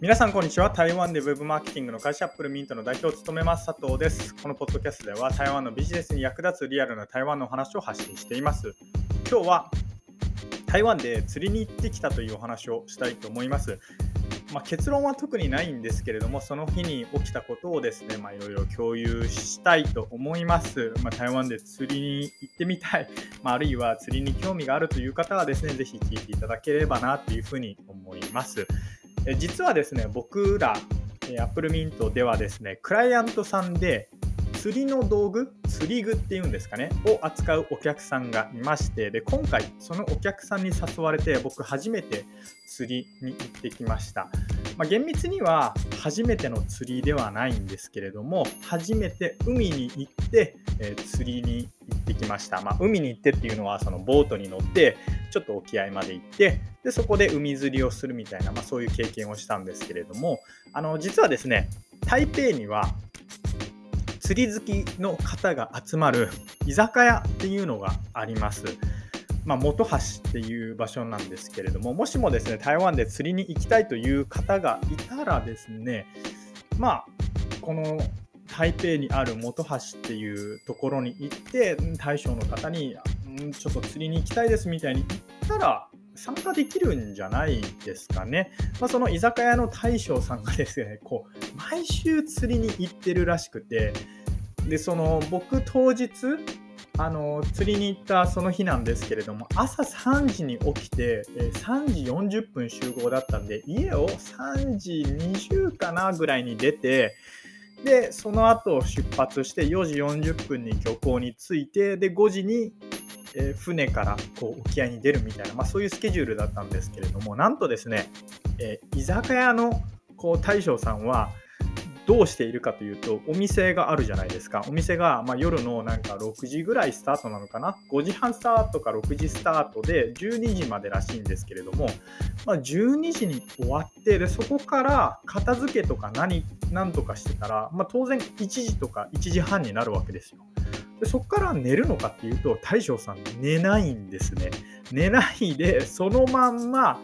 皆さん、こんにちは。台湾で Web マーケティングの会社アップルミントの代表を務めます佐藤です。このポッドキャストでは台湾のビジネスに役立つリアルな台湾のお話を発信しています。今日は台湾で釣りに行ってきたというお話をしたいと思います。まあ、結論は特にないんですけれども、その日に起きたことをですね、まあ、いろいろ共有したいと思います。まあ、台湾で釣りに行ってみたい、まあ、あるいは釣りに興味があるという方はですね、ぜひ聞いていただければなというふうに思います。実はですね、僕ら、Apple Mint ではですね、クライアントさんで釣りの道具、釣り具っていうんですかね、を扱うお客さんがいまして、で今回、そのお客さんに誘われて、僕、初めて釣りに行ってきました。まあ、厳密には初めての釣りではないんですけれども、初めて海に行って、えー、釣りに行ってきました。まあ、海に行ってっていうのは、そのボートに乗って、ちょっと沖合まで行ってでそこで海釣りをするみたいな、まあ、そういう経験をしたんですけれどもあの実はですね台北には釣り好きの方が集まる居酒屋っていうのがあります。まあ、本橋っていう場所なんですけれどももしもですね台湾で釣りに行きたいという方がいたらですねまあこの台北にある本橋っていうところに行って大将の方にんちょっと釣りに行きたいですみたいに言ったら参加できるんじゃないですかね。まあ、その居酒屋の大将さんがですね、こう毎週釣りに行ってるらしくて、でその僕当日あの釣りに行ったその日なんですけれども朝3時に起きて3時40分集合だったんで家を3時20かなぐらいに出てでその後出発して4時40分に漁港に着いてで5時にえ、船からこう沖合に出るみたいな、まあ、そういうスケジュールだったんですけれどもなんとですね、え、居酒屋のこう大将さんはどうしているかというとお店があるじゃないですかお店が、ま、夜のなんか6時ぐらいスタートなのかな？5時半スタートか6時スタートで12時までらしいんですけれども、まあ、12時に終わってでそこから片付けとか何何とかしてたら、まあ、当然1時とか1時半になるわけですよ。でそこから寝るのかっていうと大将さん寝ないんですね。寝ないでそのまんま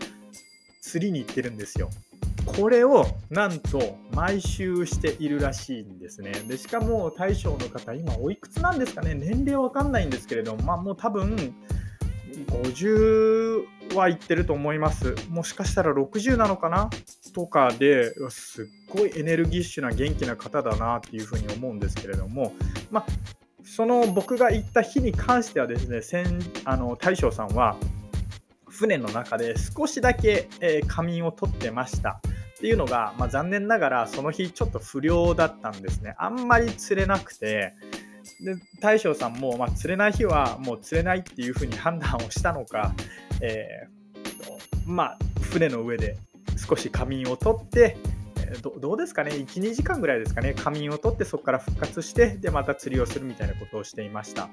釣りに行ってるんですよ。これをなんと毎週しているらしいんですね。でしかも大将の方今おいくつなんですかね？年齢わかんないんですけれどもまあもう多分50は言ってると思います。もしかしたら60なのかな？とかですっごいエネルギッシュな元気な方だなっていうふうに思うんですけれどもまあその僕が行った日に関してはですね、あの大将さんは船の中で少しだけ、えー、仮眠を取ってました。っていうのが、まあ、残念ながらその日ちょっと不良だったんですね。あんまり釣れなくて、で大将さんも、まあ、釣れない日はもう釣れないっていうふうに判断をしたのか、えー、まあ、船の上で少し仮眠を取って、どどうですかね、1、2時間ぐらいですかね、仮眠を取ってそこから復活して、で、また釣りをするみたいなことをしていました。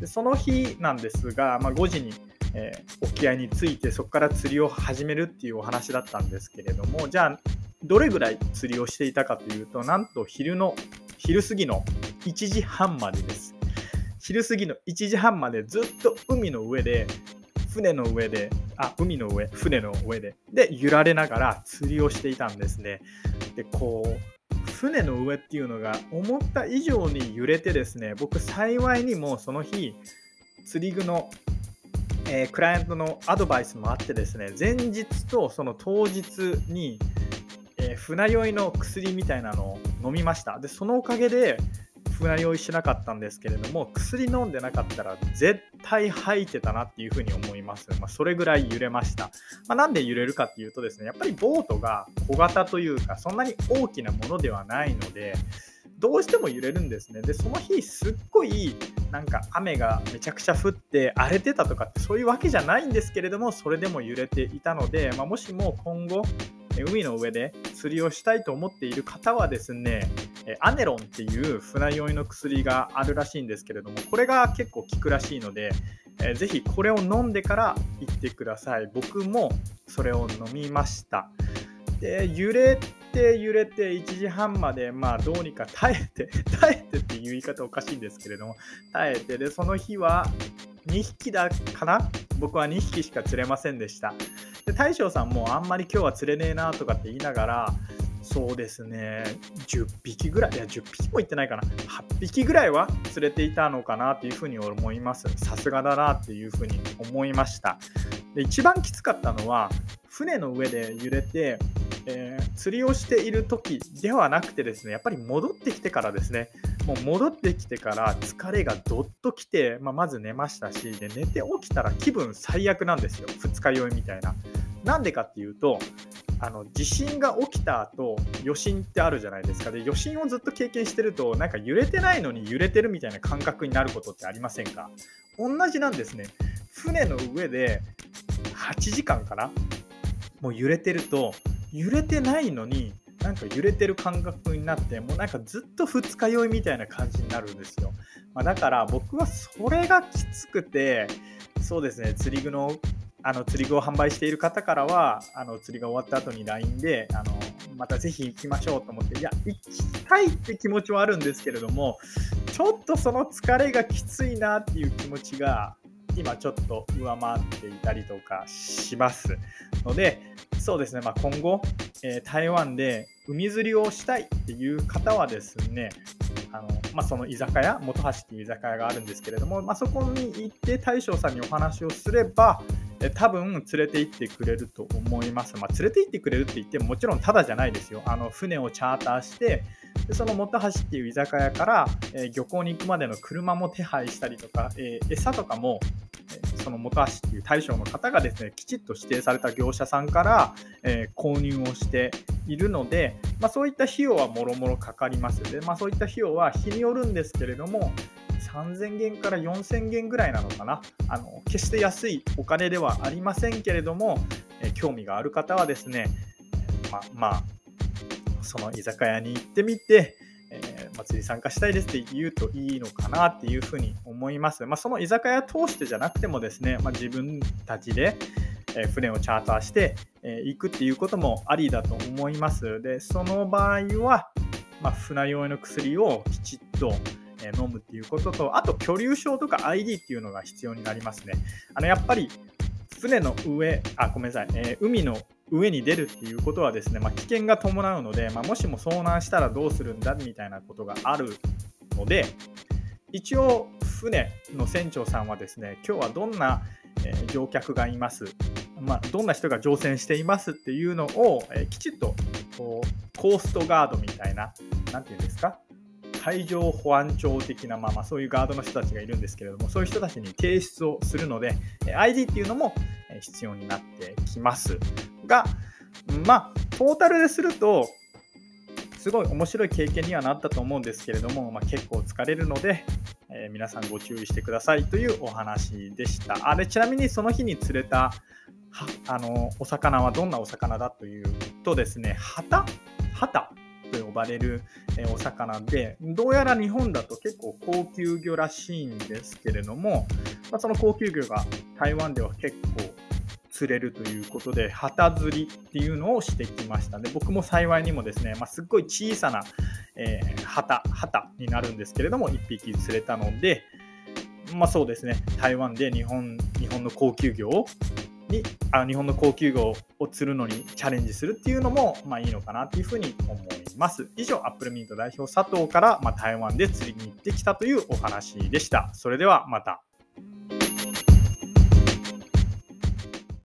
でその日なんですが、まあ、5時に、えー、沖合に着いて、そこから釣りを始めるっていうお話だったんですけれども、じゃあ、どれぐらい釣りをしていたかというと、なんと昼の、昼過ぎの1時半までです。昼過ぎの1時半までずっと海の上で船の上で、あ、海の上、船の上で、で、揺られながら釣りをしていたんですね。で、こう、船の上っていうのが思った以上に揺れてですね、僕幸いにもその日、釣り具の、えー、クライアントのアドバイスもあってですね、前日とその当日に、えー、船酔いの薬みたいなのを飲みました。で、そのおかげで、船酔いしなかったんですけれども薬飲んでなかったら絶対吐いてたなっていうふうに思います、まあ、それぐらい揺れました、まあ、なんで揺れるかっていうとですねやっぱりボートが小型というかそんなに大きなものではないのでどうしても揺れるんですね。で、その日すっごいなんか雨がめちゃくちゃ降って荒れてたとかってそういうわけじゃないんですけれども、それでも揺れていたので、まあ、もしも今後海の上で釣りをしたいと思っている方はですね、アネロンっていう船酔いの薬があるらしいんですけれども、これが結構効くらしいので、えー、ぜひこれを飲んでから行ってください。僕もそれを飲みました。で、揺れて揺れて1時半まで、まあどうにか耐えて、耐えてっていう言い方おかしいんですけれども、耐えて、で、その日は2匹だかな？僕は2匹しか釣れませんでした。で大将さんもあんまり今日は釣れねえなとかって言いながらそうですね。10匹ぐらいいや10匹もいってないかな。8匹ぐらいは釣れていたのかなというふうに思います。さすがだなっていうふうに思いました。で一番きつかったのは船の上で揺れてえー、釣りをしている時ではなくてですねやっぱり戻ってきてからですね。もう戻ってきてから疲れがどっときて、まあ、まず寝ましたしで寝て起きたら気分最悪なんですよ。二日酔いみたいな。なんでかっていうとあの地震が起きた後余震ってあるじゃないですか。で余震をずっと経験してるとなんか揺れてないのに揺れてるみたいな感覚になることってありませんか？同じなんですね。船の上で8時間かな？もう揺れてると揺れてないのになんか揺れてる感覚になってもうなんかずっと二日酔いみたいな感じになるんですよ、まあ、だから僕はそれがきつくてそうですね釣り具のあの釣り具を販売している方からはあの釣りが終わった後に LINE であのまたぜひ行きましょうと思っていや行きたいって気持ちはあるんですけれどもちょっとその疲れがきついなっていう気持ちが今ちょっと上回っていたりとかしますのでそうですね、まあ、今後、えー、台湾で海釣りをしたいっていう方はですね、あのまあ、その居酒屋、本橋っていう居酒屋があるんですけれども、まあ、そこに行って大将さんにお話をすれば、え多分連れて行ってくれると思います。まあ、連れて行ってくれるって言ってももちろんただじゃないですよ。あの船をチャーターしてでその本橋っていう居酒屋から、えー、漁港に行くまでの車も手配したりとか、えー、餌とかもえその本橋っていう大将の方がですねきちっと指定された業者さんから、えー、購入をしているので、まあ、そういった費用はもろもろかかりますで、まあ、そういった費用は日によるんですけれども3000元から4000元ぐらいなのかな？あの決して安いお金ではありませんけれども、え、興味がある方はですね、ままあその居酒屋に行ってみて、えー、祭り参加したいですって言うといいのかなっていうふうに思います。まあ、その居酒屋通してじゃなくてもですね、まあ、自分たちで、え船をチャーターして、え行くっていうこともありだと思います。で、その場合は、まあ、船酔いの薬をきちっと飲むっていうことと、あと居留証とか ID っていうのが必要になりますね。あのやっぱり船の上、あ、ごめんなさい、えー、海の上に出るっていうことはですね、まあ、危険が伴うので、まあ、もしも遭難したらどうするんだみたいなことがあるので一応船の船長さんはですね今日はどんな、え、乗客がいます、まあ、どんな人が乗船していますっていうのを、え、きちっとこうコーストガードみたいな何て言うんですか？海上保安庁的な、まあ、まあそういうガードの人たちがいるんですけれどもそういう人たちに提出をするので ID っていうのも必要になってきますがまあトータルでするとすごい面白い経験にはなったと思うんですけれども、まあ、結構疲れるので、えー、皆さんご注意してくださいというお話でした。あれちなみにその日に釣れたあのお魚はどんなお魚だというとですね、ハタハタと呼ばれるお魚で、どうやら日本だと結構高級魚らしいんですけれども、まあ、その高級魚が台湾では結構釣れるということで、旗釣りっていうのをしてきました。で、僕も幸いにもですね、まあ、すっごい小さな、えー、旗、旗になるんですけれども、1匹釣れたので、まあそうですね、台湾で日本日本の高級魚をにあ日本の高級魚を釣るのにチャレンジするっていうのも、まあ、いいのかなっていうふうに思います。以上、アップルミント代表佐藤から、まあ、台湾で釣りに行ってきたというお話でした。それではまた。